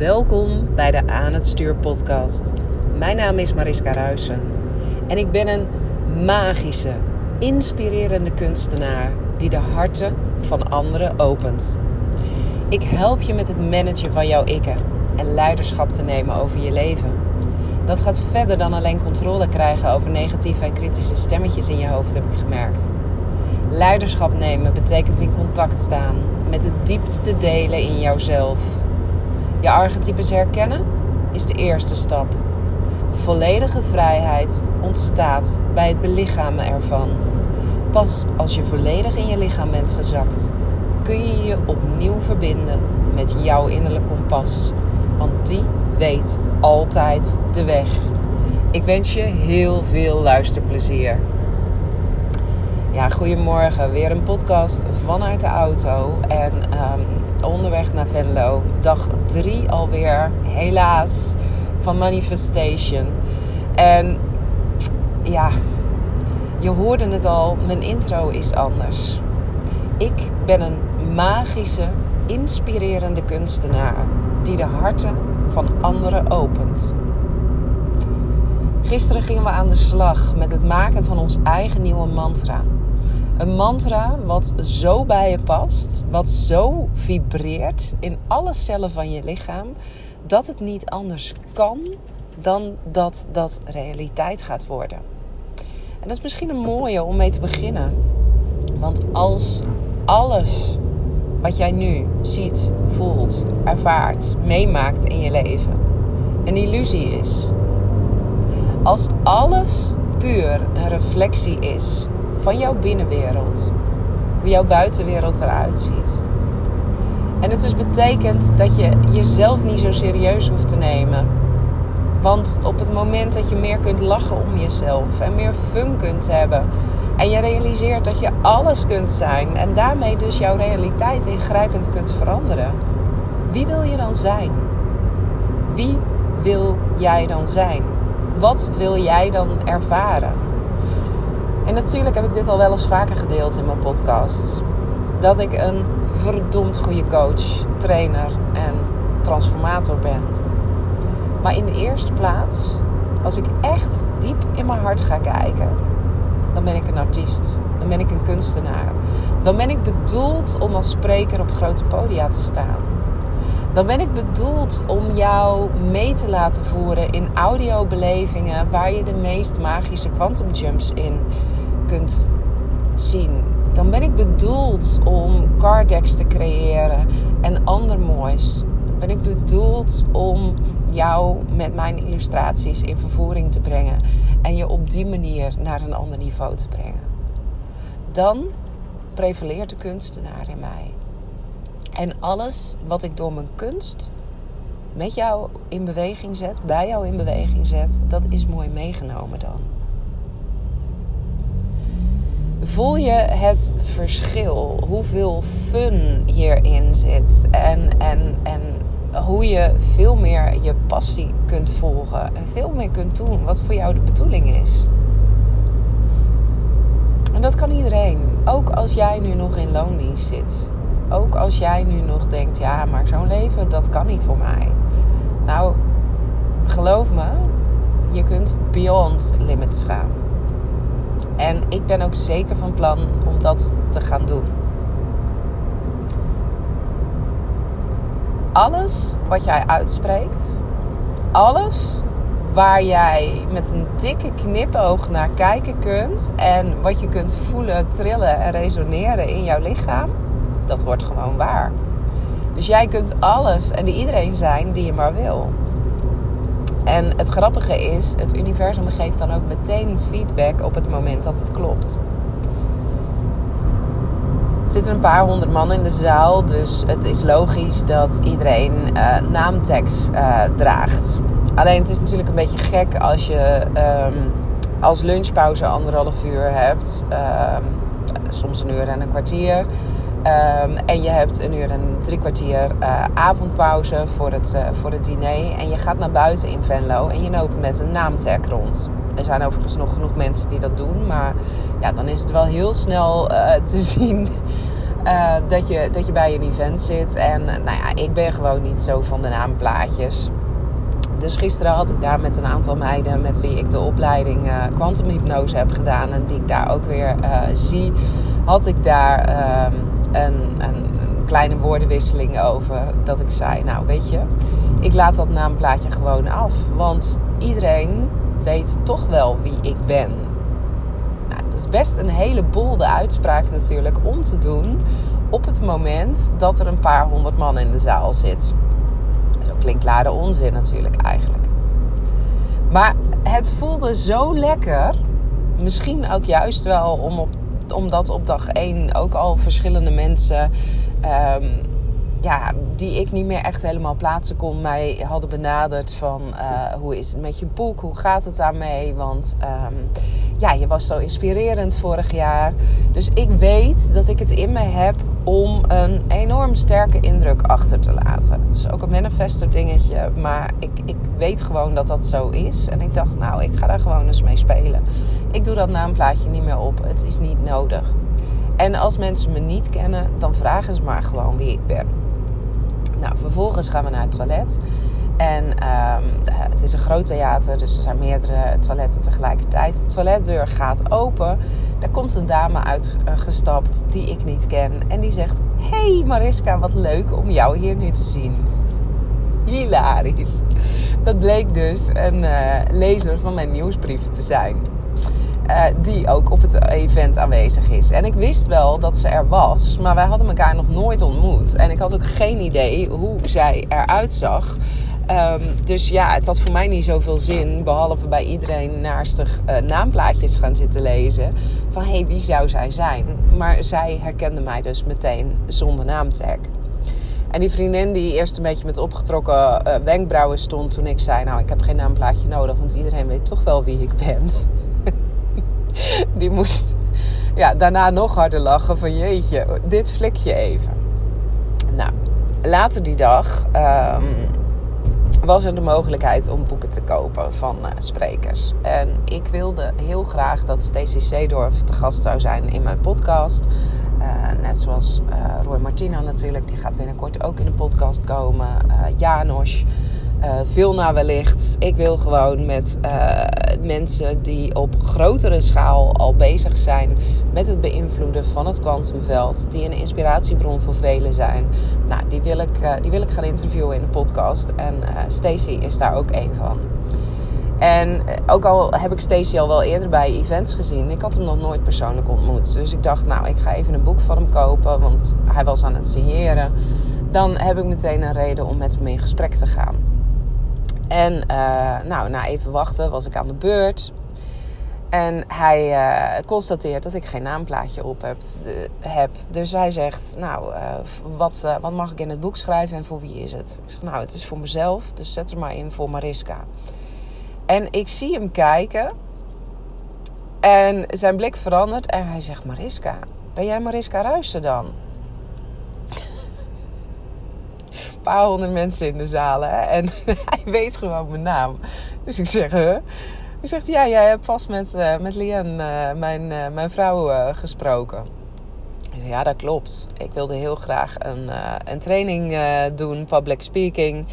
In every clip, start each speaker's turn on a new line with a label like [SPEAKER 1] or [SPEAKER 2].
[SPEAKER 1] Welkom bij de Aan het Stuur podcast. Mijn naam is Mariska Ruisen en ik ben een magische, inspirerende kunstenaar die de harten van anderen opent. Ik help je met het managen van jouw ikken en leiderschap te nemen over je leven. Dat gaat verder dan alleen controle krijgen over negatieve en kritische stemmetjes in je hoofd, heb ik gemerkt. Leiderschap nemen betekent in contact staan met het diepste delen in jouzelf. Je archetypes herkennen is de eerste stap. Volledige vrijheid ontstaat bij het belichamen ervan. Pas als je volledig in je lichaam bent gezakt, kun je je opnieuw verbinden met jouw innerlijk kompas. Want die weet altijd de weg. Ik wens je heel veel luisterplezier. Ja, goedemorgen. Weer een podcast vanuit de auto. En um, onderweg naar Venlo. Dag drie alweer, helaas, van Manifestation. En ja, je hoorde het al, mijn intro is anders. Ik ben een magische, inspirerende kunstenaar die de harten van anderen opent. Gisteren gingen we aan de slag met het maken van ons eigen nieuwe mantra. Een mantra wat zo bij je past, wat zo vibreert in alle cellen van je lichaam, dat het niet anders kan dan dat dat realiteit gaat worden. En dat is misschien een mooie om mee te beginnen. Want als alles wat jij nu ziet, voelt, ervaart, meemaakt in je leven een illusie is. Als alles puur een reflectie is van jouw binnenwereld. Hoe jouw buitenwereld eruit ziet. En het dus betekent dat je jezelf niet zo serieus hoeft te nemen. Want op het moment dat je meer kunt lachen om jezelf en meer fun kunt hebben. En je realiseert dat je alles kunt zijn en daarmee dus jouw realiteit ingrijpend kunt veranderen. Wie wil je dan zijn? Wie wil jij dan zijn? Wat wil jij dan ervaren? En natuurlijk heb ik dit al wel eens vaker gedeeld in mijn podcast. Dat ik een verdomd goede coach, trainer en transformator ben. Maar in de eerste plaats, als ik echt diep in mijn hart ga kijken, dan ben ik een artiest. Dan ben ik een kunstenaar. Dan ben ik bedoeld om als spreker op grote podia te staan. Dan ben ik bedoeld om jou mee te laten voeren in audiobelevingen waar je de meest magische quantum jumps in kunt zien. Dan ben ik bedoeld om card te creëren en ander moois. Dan ben ik bedoeld om jou met mijn illustraties in vervoering te brengen en je op die manier naar een ander niveau te brengen. Dan prevaleert de kunstenaar in mij. En alles wat ik door mijn kunst met jou in beweging zet, bij jou in beweging zet, dat is mooi meegenomen dan. Voel je het verschil? Hoeveel fun hierin zit? En, en, en hoe je veel meer je passie kunt volgen. En veel meer kunt doen wat voor jou de bedoeling is. En dat kan iedereen. Ook als jij nu nog in loondienst zit. Ook als jij nu nog denkt, ja, maar zo'n leven, dat kan niet voor mij. Nou, geloof me, je kunt beyond limits gaan. En ik ben ook zeker van plan om dat te gaan doen. Alles wat jij uitspreekt, alles waar jij met een dikke knipoog naar kijken kunt en wat je kunt voelen, trillen en resoneren in jouw lichaam, dat wordt gewoon waar. Dus jij kunt alles en iedereen zijn die je maar wil. En het grappige is, het universum geeft dan ook meteen feedback op het moment dat het klopt. Er zitten een paar honderd man in de zaal, dus het is logisch dat iedereen uh, naamtags uh, draagt. Alleen het is natuurlijk een beetje gek als je um, als lunchpauze anderhalf uur hebt, um, soms een uur en een kwartier. Um, en je hebt een uur en drie kwartier uh, avondpauze voor het, uh, voor het diner. En je gaat naar buiten in Venlo en je loopt met een naamtag rond. Er zijn overigens nog genoeg mensen die dat doen. Maar ja, dan is het wel heel snel uh, te zien Uh, dat, je, dat je bij een event zit. En nou ja, ik ben gewoon niet zo van de naamplaatjes. Dus gisteren had ik daar met een aantal meiden met wie ik de opleiding kwantumhypnose heb gedaan. En die ik daar ook weer zie. Had ik daar ehm, een, een, kleine woordenwisseling over. Dat ik zei, nou weet je, ik laat dat naamplaatje gewoon af. Want iedereen weet toch wel wie ik ben. Nou, dat is best een hele bolde uitspraak natuurlijk om te doen op het moment dat er een paar honderd man in de zaal zit. Zo klinkt klare onzin natuurlijk eigenlijk. Maar het voelde zo lekker, misschien ook juist wel om op, omdat op dag 1 ook al verschillende mensen ehm, ja, die ik niet meer echt helemaal plaatsen kon, mij hadden benaderd van uh, hoe is het met je boek, hoe gaat het daarmee? Want um, ja, je was zo inspirerend vorig jaar. Dus ik weet dat ik het in me heb om een enorm sterke indruk achter te laten. Dus ook een manifester dingetje, maar ik, ik weet gewoon dat dat zo is. En ik dacht, nou, ik ga daar gewoon eens mee spelen. Ik doe dat naamplaatje niet meer op, het is niet nodig. En als mensen me niet kennen, dan vragen ze maar gewoon wie ik ben. Nou, vervolgens gaan we naar het toilet. En um, het is een groot theater, dus er zijn meerdere toiletten tegelijkertijd. De toiletdeur gaat open. Daar komt een dame uitgestapt die ik niet ken. En die zegt: Hey Mariska, wat leuk om jou hier nu te zien. Hilarisch. Dat bleek dus een uh, lezer van mijn nieuwsbrief te zijn. Uh, die ook op het event aanwezig is. En ik wist wel dat ze er was, maar wij hadden elkaar nog nooit ontmoet. En ik had ook geen idee hoe zij eruit zag. Um, dus ja, het had voor mij niet zoveel zin, behalve bij iedereen naastig uh, naamplaatjes gaan zitten lezen. Van hé, hey, wie zou zij zijn? Maar zij herkende mij dus meteen zonder naamtag. En die vriendin die eerst een beetje met opgetrokken uh, wenkbrauwen stond toen ik zei: Nou, ik heb geen naamplaatje nodig, want iedereen weet toch wel wie ik ben. die moest ja, daarna nog harder lachen van jeetje, dit flik je even. Nou, later die dag um, was er de mogelijkheid om boeken te kopen van uh, sprekers. En ik wilde heel graag dat Stacey Seedorf te gast zou zijn in mijn podcast. Uh, net zoals uh, Roy Martina natuurlijk, die gaat binnenkort ook in de podcast komen. Janos. Uh, veel naar wellicht. Ik wil gewoon met uh, mensen die op grotere schaal al bezig zijn met het beïnvloeden van het kwantumveld, die een inspiratiebron voor velen zijn. Nou, die wil ik, uh, die wil ik gaan interviewen in de podcast. En Stacey is daar ook een van. En ook al heb ik Stacey al wel eerder bij events gezien, ik had hem nog nooit persoonlijk ontmoet. Dus ik dacht, nou, ik ga even een boek van hem kopen, want hij was aan het signeren. Dan heb ik meteen een reden om met hem in gesprek te gaan. En uh, nou, na even wachten was ik aan de beurt. En hij uh, constateert dat ik geen naamplaatje op heb. De, heb. Dus hij zegt, nou, uh, wat, wat mag ik in het boek schrijven en voor wie is het? Ik zeg, nou, het is voor mezelf, dus zet er maar in voor Mariska. En ik zie hem kijken. En zijn blik verandert en hij zegt, Mariska, ben jij Mariska Ruijsen dan? Paar honderd mensen in de zaal. Hè? En hij weet gewoon mijn naam. Dus ik zeg, huh? Hij zegt, ja, jij hebt vast met, uh, met Lian, uh, mijn, uh, mijn vrouw, gesproken. Ja, dat klopt. Ik wilde heel graag een, een training doen, public speaking.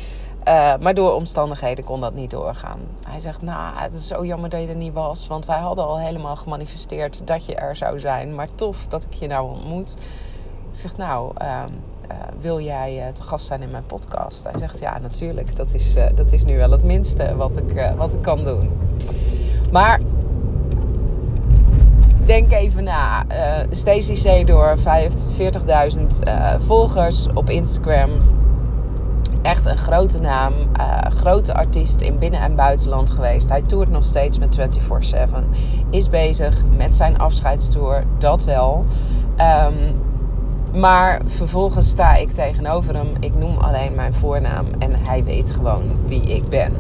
[SPEAKER 1] maar door omstandigheden kon dat niet doorgaan. Hij zegt, nou, het is zo jammer dat je er niet was. Want wij hadden al helemaal gemanifesteerd dat je er zou zijn. Maar tof dat ik je nou ontmoet. Ik zeg, nou, ehm, uh, wil jij uh, te gast zijn in mijn podcast? Hij zegt ja, natuurlijk. Dat is, uh, dat is nu wel het minste wat ik, wat ik kan doen. Maar denk even na. Stacey Seedorf, heeft 40.000 volgers op Instagram. Echt een grote naam, grote artiest in binnen- en buitenland geweest. Hij toert nog steeds met 24-7. Is bezig met zijn afscheidstour, dat wel. Um, maar vervolgens sta ik tegenover hem. Ik noem alleen mijn voornaam en hij weet gewoon wie ik ben.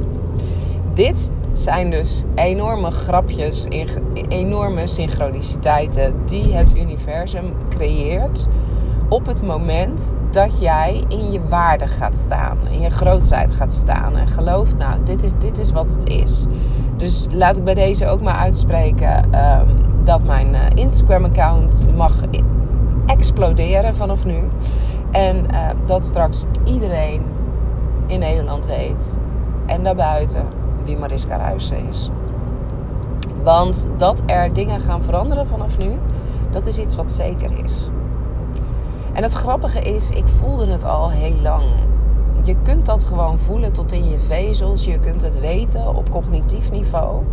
[SPEAKER 1] Dit zijn dus enorme grapjes, enorme synchroniciteiten die het universum creëert op het moment dat jij in je waarde gaat staan, in je grootheid gaat staan en gelooft, nou, dit is, dit is wat het is. Dus laat ik bij deze ook maar uitspreken um, dat mijn uh, Instagram-account mag exploderen vanaf nu. En uh, dat straks iedereen in Nederland weet en daarbuiten wie Mariska Ruijsen is. Want dat er dingen gaan veranderen vanaf nu, dat is iets wat zeker is. En het grappige is, ik voelde het al heel lang. Je kunt dat gewoon voelen tot in je vezels. Je kunt het weten op cognitief niveau.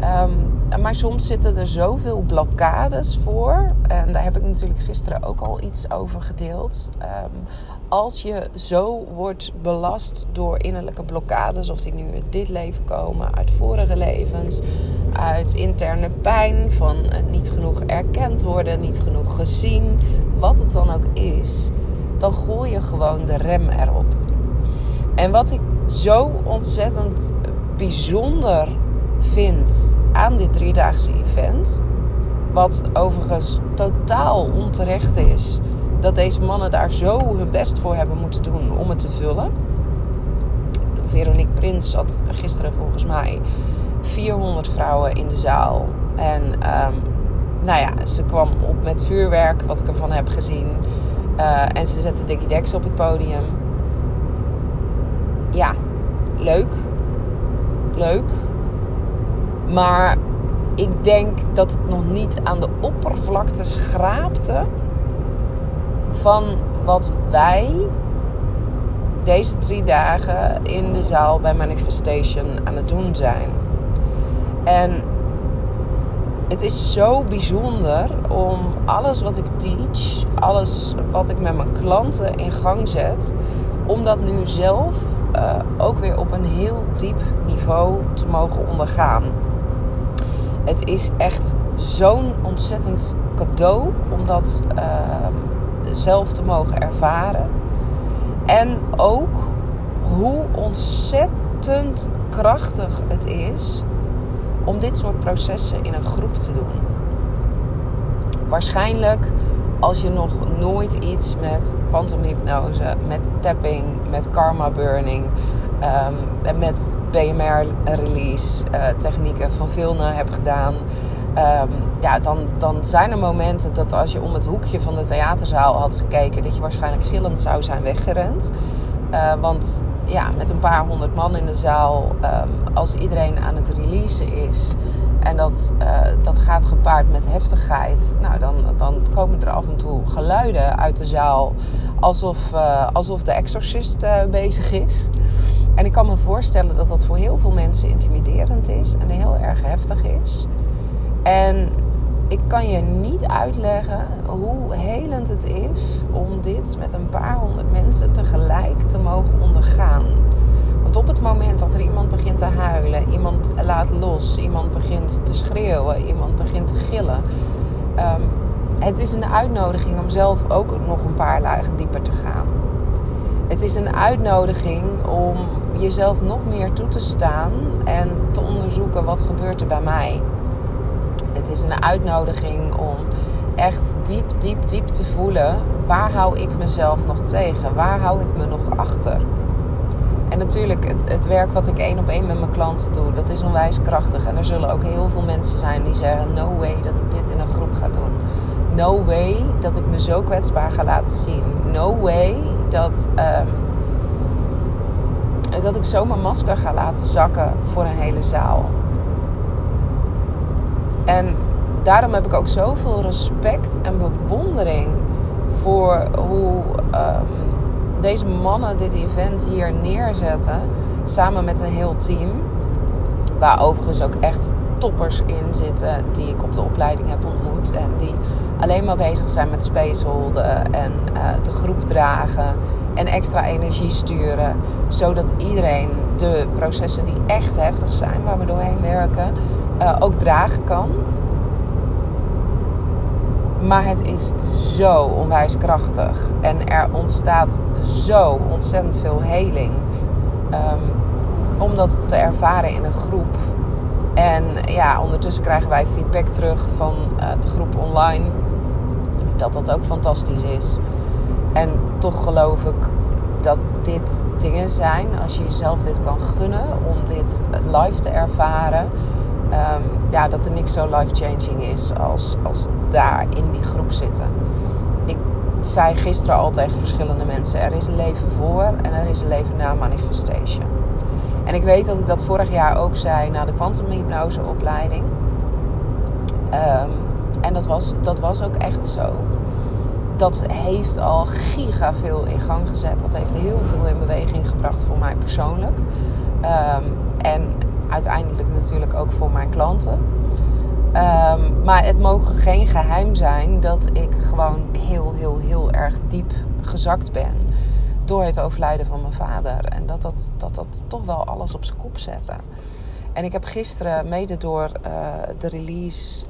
[SPEAKER 1] Um, maar soms zitten er zoveel blokkades voor. En daar heb ik natuurlijk gisteren ook al iets over gedeeld. Um, als je zo wordt belast door innerlijke blokkades, of die nu uit dit leven komen, uit vorige levens, uit interne pijn, van niet genoeg erkend worden, niet genoeg gezien, wat het dan ook is, dan gooi je gewoon de rem erop. En wat ik zo ontzettend bijzonder vind aan dit driedaagse event, wat overigens totaal onterecht is dat deze mannen daar zo hun best voor hebben moeten doen om het te vullen. Veronique Prins had gisteren volgens mij 400 vrouwen in de zaal. En um, nou ja, ze kwam op met vuurwerk, wat ik ervan heb gezien. Uh, en ze zette Diggy Dex op het podium. Ja, leuk. Leuk. Maar ik denk dat het nog niet aan de oppervlakte schraapte van wat wij deze drie dagen in de zaal bij Manifestation aan het doen zijn. En het is zo bijzonder om alles wat ik teach, alles wat ik met mijn klanten in gang zet, om dat nu zelf uh, ook weer op een heel diep niveau te mogen ondergaan. Het is echt zo'n ontzettend cadeau om dat uh, zelf te mogen ervaren. En ook hoe ontzettend krachtig het is om dit soort processen in een groep te doen. Waarschijnlijk als je nog nooit iets met kwantumhypnose, met tapping, met karma burning, um, met BMR release uh, technieken van Vilna hebt gedaan. Um, ja, dan, dan zijn er momenten dat als je om het hoekje van de theaterzaal had gekeken, dat je waarschijnlijk gillend zou zijn weggerend. Uh, want ja, met een paar honderd man in de zaal, um, als iedereen aan het releasen is en dat, uh, dat gaat gepaard met heftigheid, nou, dan, dan komen er af en toe geluiden uit de zaal alsof, uh, alsof de exorcist bezig is. En ik kan me voorstellen dat dat voor heel veel mensen intimiderend is en heel erg heftig is. En ik kan je niet uitleggen hoe helend het is om dit met een paar honderd mensen tegelijk te mogen ondergaan. Want op het moment dat er iemand begint te huilen, iemand laat los, iemand begint te schreeuwen, iemand begint te gillen. Um, het is een uitnodiging om zelf ook nog een paar lagen dieper te gaan. Het is een uitnodiging om jezelf nog meer toe te staan en te onderzoeken wat gebeurt er bij mij. Het is een uitnodiging om echt diep, diep, diep te voelen. Waar hou ik mezelf nog tegen? Waar hou ik me nog achter? En natuurlijk, het, het werk wat ik één op één met mijn klanten doe, dat is onwijs krachtig. En er zullen ook heel veel mensen zijn die zeggen: No way dat ik dit in een groep ga doen. No way dat ik me zo kwetsbaar ga laten zien. No way dat, um, dat ik zo mijn masker ga laten zakken voor een hele zaal. En daarom heb ik ook zoveel respect en bewondering voor hoe um, deze mannen dit event hier neerzetten. Samen met een heel team. Waar overigens ook echt toppers in zitten die ik op de opleiding heb ontmoet. En die alleen maar bezig zijn met spaceholden en uh, de groep dragen en extra energie sturen. Zodat iedereen de processen die echt heftig zijn, waar we doorheen werken, uh, ook dragen kan. Maar het is zo onwijs krachtig. En er ontstaat zo ontzettend veel heling. Um, om dat te ervaren in een groep. En ja, ondertussen krijgen wij feedback terug van uh, de groep online. Dat dat ook fantastisch is. En toch geloof ik dat dit dingen zijn, als je jezelf dit kan gunnen om dit live te ervaren, um, ja, dat er niks zo life-changing is als, als daar in die groep zitten. zei gisteren al tegen verschillende mensen: er is een leven voor en er is een leven na manifestation. En ik weet dat ik dat vorig jaar ook zei na de kwantumhypnoseopleiding. Um, en dat was, dat was ook echt zo. Dat heeft al giga veel in gang gezet. Dat heeft heel veel in beweging gebracht voor mij persoonlijk. Um, en uiteindelijk natuurlijk ook voor mijn klanten. Um, maar het mogen geen geheim zijn dat ik gewoon heel, heel, heel erg diep gezakt ben. Door het overlijden van mijn vader. En dat dat, dat, dat toch wel alles op zijn kop zette. En ik heb gisteren, mede door uh, de release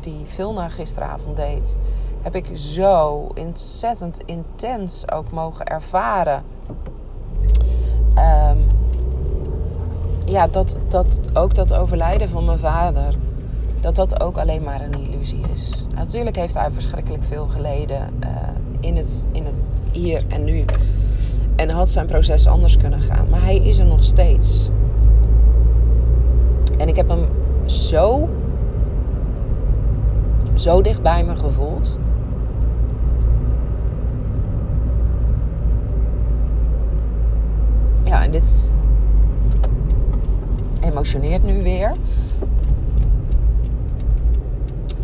[SPEAKER 1] die Vilna gisteravond deed, heb ik zo ontzettend intens ook mogen ervaren. Um, ja, dat, dat ook dat overlijden van mijn vader, dat dat ook alleen maar een illusie is. Natuurlijk heeft hij verschrikkelijk veel geleden uh, in, het, in het hier en nu. En had zijn proces anders kunnen gaan. Maar hij is er nog steeds. En ik heb hem zo, zo dicht bij me gevoeld. Ja, en dit emotioneert nu weer.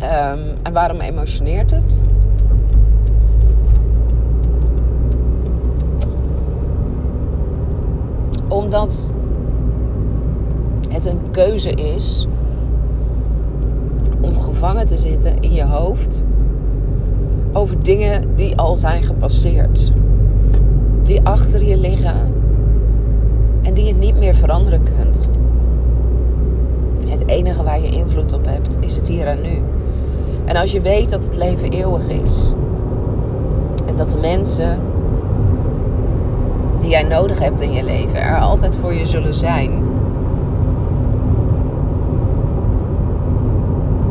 [SPEAKER 1] Um, en waarom emotioneert het? Omdat het een keuze is gevangen te zitten in je hoofd over dingen die al zijn gepasseerd. Die achter je liggen en die je niet meer veranderen kunt. Het enige waar je invloed op hebt is het hier en nu. En als je weet dat het leven eeuwig is en dat de mensen die jij nodig hebt in je leven er altijd voor je zullen zijn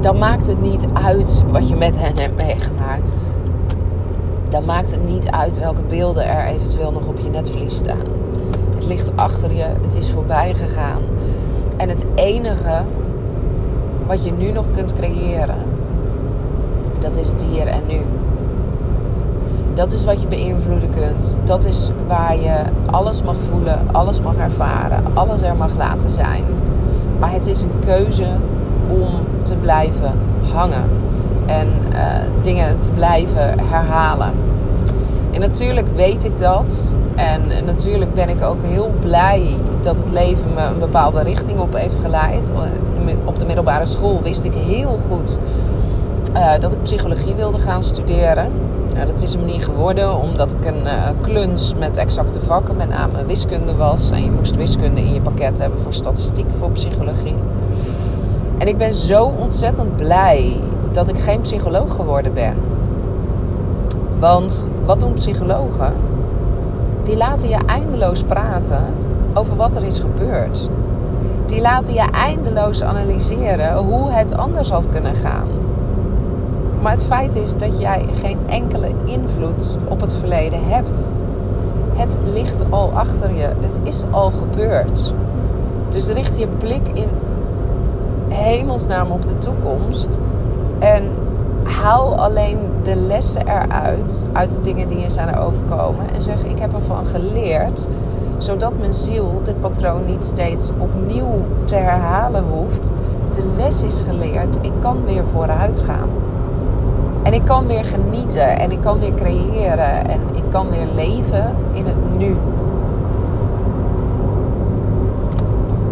[SPEAKER 1] dan maakt het niet uit wat je met hen hebt meegemaakt. Dan maakt het niet uit welke beelden er eventueel nog op je netvlies staan. Het ligt achter je, het is voorbij gegaan. En het enige wat je nu nog kunt creëren, dat is het hier en nu. Dat is wat je beïnvloeden kunt. Dat is waar je alles mag voelen, alles mag ervaren, alles er mag laten zijn. Maar het is een keuze om te blijven hangen en uh, dingen te blijven herhalen. En natuurlijk weet ik dat. En natuurlijk ben ik ook heel blij dat het leven me een bepaalde richting op heeft geleid. Op de middelbare school wist ik heel goed uh, dat ik psychologie wilde gaan studeren. Nou, dat is hem niet geworden, omdat ik een uh, kluns met exacte vakken, met name wiskunde was. En je moest wiskunde in je pakket hebben voor statistiek, voor psychologie. En ik ben zo ontzettend blij dat ik geen psycholoog geworden ben. Want wat doen psychologen? Die laten je eindeloos praten over wat er is gebeurd. Die laten je eindeloos analyseren hoe het anders had kunnen gaan. Maar het feit is dat jij geen enkele invloed op het verleden hebt. Het ligt al achter je. Het is al gebeurd. Dus richt je blik in hemelsnaam op de toekomst. En haal alleen de lessen eruit, uit de dingen die je zijn overkomen. En zeg: Ik heb ervan geleerd, zodat mijn ziel dit patroon niet steeds opnieuw te herhalen hoeft. De les is geleerd, ik kan weer vooruit gaan. En ik kan weer genieten en ik kan weer creëren en ik kan weer leven in het nu.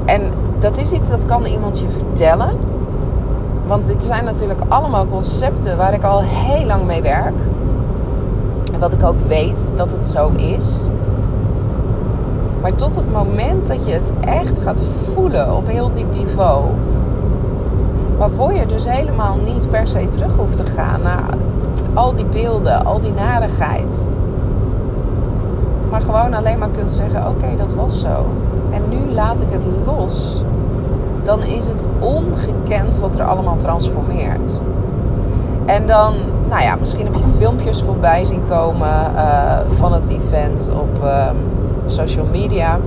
[SPEAKER 1] En dat is iets dat kan iemand je vertellen. Want dit zijn natuurlijk allemaal concepten waar ik al heel lang mee werk. En wat ik ook weet dat het zo is. Maar tot het moment dat je het echt gaat voelen op heel diep niveau. Waarvoor je dus helemaal niet per se terug hoeft te gaan naar al die beelden, al die narigheid. Maar gewoon alleen maar kunt zeggen: oké, dat was zo. En nu laat ik het los dan is het ongekend wat er allemaal transformeert. En dan, nou ja, misschien heb je filmpjes voorbij zien komen uh, van het event op uh, social media.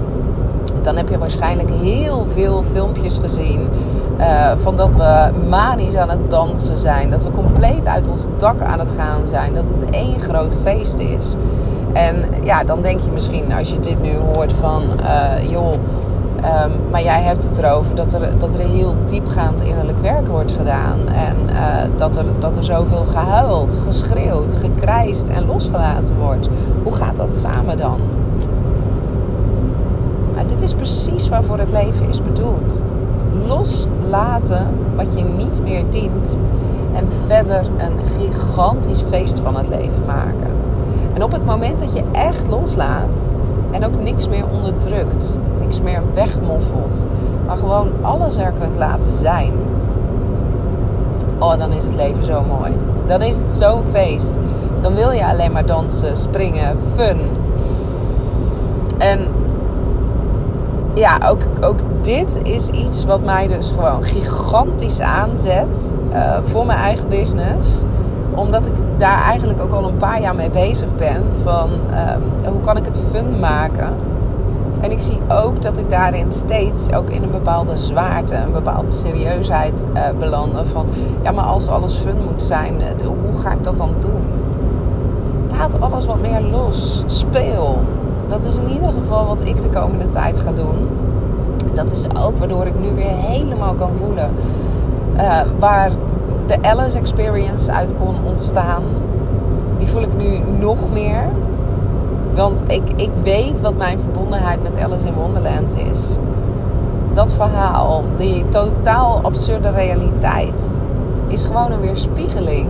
[SPEAKER 1] dan heb je waarschijnlijk heel veel filmpjes gezien. Uh, van dat we manisch aan het dansen zijn. Dat we compleet uit ons dak aan het gaan zijn. Dat het één groot feest is. En ja, dan denk je misschien als je dit nu hoort van... Uh, joh, um, maar jij hebt het erover dat er, dat er heel diepgaand innerlijk werk wordt gedaan. En uh, dat, er, dat er zoveel gehuild, geschreeuwd, gekrijsd en losgelaten wordt. Hoe gaat dat samen dan? Maar dit is precies waarvoor het leven is bedoeld. Loslaten wat je niet meer dient. En verder een gigantisch feest van het leven maken. En op het moment dat je echt loslaat en ook niks meer onderdrukt, niks meer wegmoffelt, maar gewoon alles er kunt laten zijn. Oh, dan is het leven zo mooi. Dan is het zo'n feest. Dan wil je alleen maar dansen, springen, fun. En ja, ook, ook dit is iets wat mij dus gewoon gigantisch aanzet uh, voor mijn eigen business. Omdat ik daar eigenlijk ook al een paar jaar mee bezig ben. Van uh, hoe kan ik het fun maken? En ik zie ook dat ik daarin steeds ook in een bepaalde zwaarte, een bepaalde serieusheid uh, belanden. Van ja, maar als alles fun moet zijn, hoe ga ik dat dan doen? Laat alles wat meer los. Speel dat is in ieder geval wat ik de komende tijd ga doen. Dat is ook waardoor ik nu weer helemaal kan voelen uh, waar de Alice Experience uit kon ontstaan. Die voel ik nu nog meer. Want ik, ik weet wat mijn verbondenheid met Alice in Wonderland is. Dat verhaal, die totaal absurde realiteit, is gewoon een weerspiegeling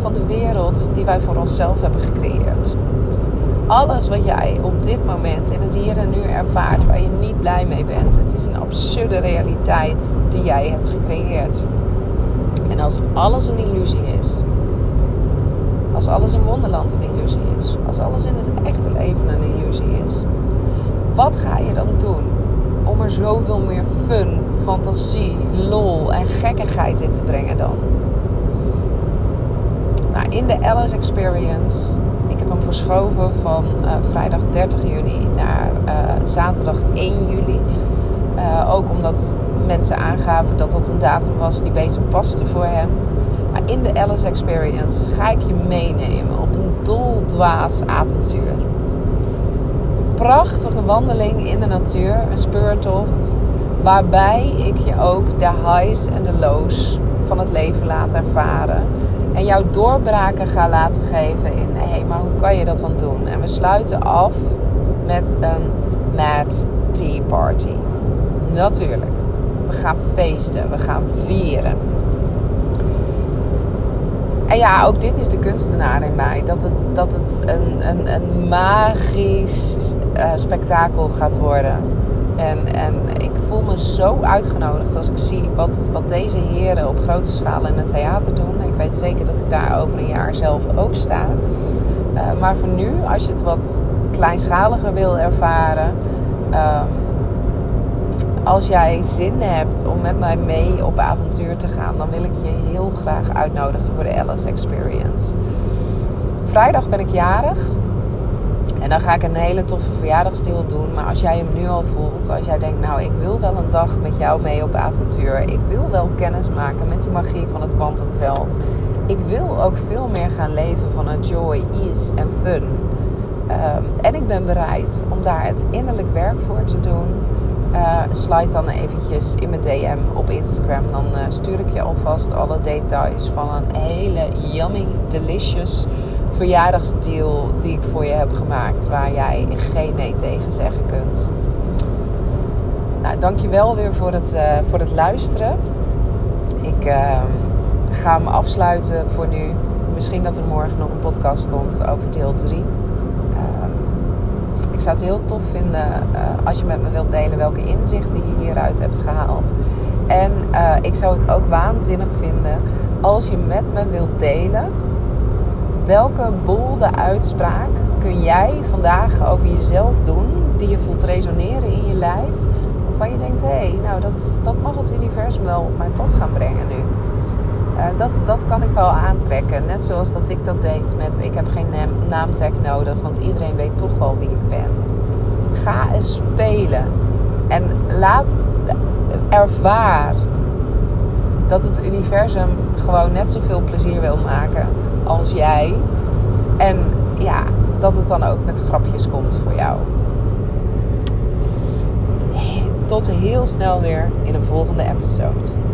[SPEAKER 1] van de wereld die wij voor onszelf hebben gecreëerd alles wat jij op dit moment in het hier en nu ervaart, waar je niet blij mee bent, het is een absurde realiteit die jij hebt gecreëerd. En als alles een illusie is, als alles een wonderland een illusie is, als alles in het echte leven een illusie is, wat ga je dan doen om er zoveel meer fun, fantasie, lol en gekkigheid in te brengen dan? Nou, in de Alice Experience ik heb hem verschoven van uh, vrijdag 30 juni naar uh, zaterdag 1 juli. Uh, ook omdat mensen aangaven dat dat een datum was die beter paste voor hem. Maar in de Alice Experience ga ik je meenemen op een doldwaas avontuur. Prachtige wandeling in de natuur, een speurtocht. Waarbij ik je ook de highs en de lows van het leven laat ervaren. En jouw doorbraken ga laten geven in hé, hey, maar hoe kan je dat dan doen? En we sluiten af met een mad tea party. Natuurlijk. We gaan feesten, we gaan vieren. En ja, ook dit is de kunstenaar in mij. Dat het, dat het een, een, een magisch uh, spektakel gaat worden. En, en ik voel me zo uitgenodigd als ik zie wat, wat deze heren op grote schaal in het theater doen. Ik weet zeker dat ik daar over een jaar zelf ook sta. Uh, maar voor nu, als je het wat kleinschaliger wil ervaren. Uh, als jij zin hebt om met mij mee op avontuur te gaan, dan wil ik je heel graag uitnodigen voor de Alice Experience. Vrijdag ben ik jarig. En dan ga ik een hele toffe verjaardagsdeel doen. Maar als jij hem nu al voelt, als jij denkt, nou ik wil wel een dag met jou mee op avontuur. Ik wil wel kennis maken met die magie van het kwantumveld. Ik wil ook veel meer gaan leven vanuit joy, ease en fun. Um, en ik ben bereid om daar het innerlijk werk voor te doen. Uh, dan eventjes in mijn DM op Instagram. Dan uh, stuur ik je alvast alle details van een hele yummy, delicious verjaardagsdeal die ik voor je heb gemaakt. Waar jij geen nee tegen zeggen kunt. Nou, dankjewel weer voor het, uh, voor het luisteren. Ik uh, ga me afsluiten voor nu. Misschien dat er morgen nog een podcast komt over deel 3. Ik zou het heel tof vinden uh, als je met me wilt delen welke inzichten je hieruit hebt gehaald. En uh, ik zou het ook waanzinnig vinden als je met me wilt delen welke bolde uitspraak kun jij vandaag over jezelf doen die je voelt resoneren in je lijf? Waarvan je denkt, hé, hey, nou dat, dat mag het universum wel op mijn pad gaan brengen nu. Uh, dat, dat kan ik wel aantrekken. Net zoals dat ik dat deed met ik heb geen naamtag nodig, want iedereen weet toch wel wie ik ben. Ga eens spelen. En laat ervaar dat het universum gewoon net zoveel plezier wil maken als jij. En ja, dat het dan ook met grapjes komt voor jou. Tot heel snel weer in een volgende episode.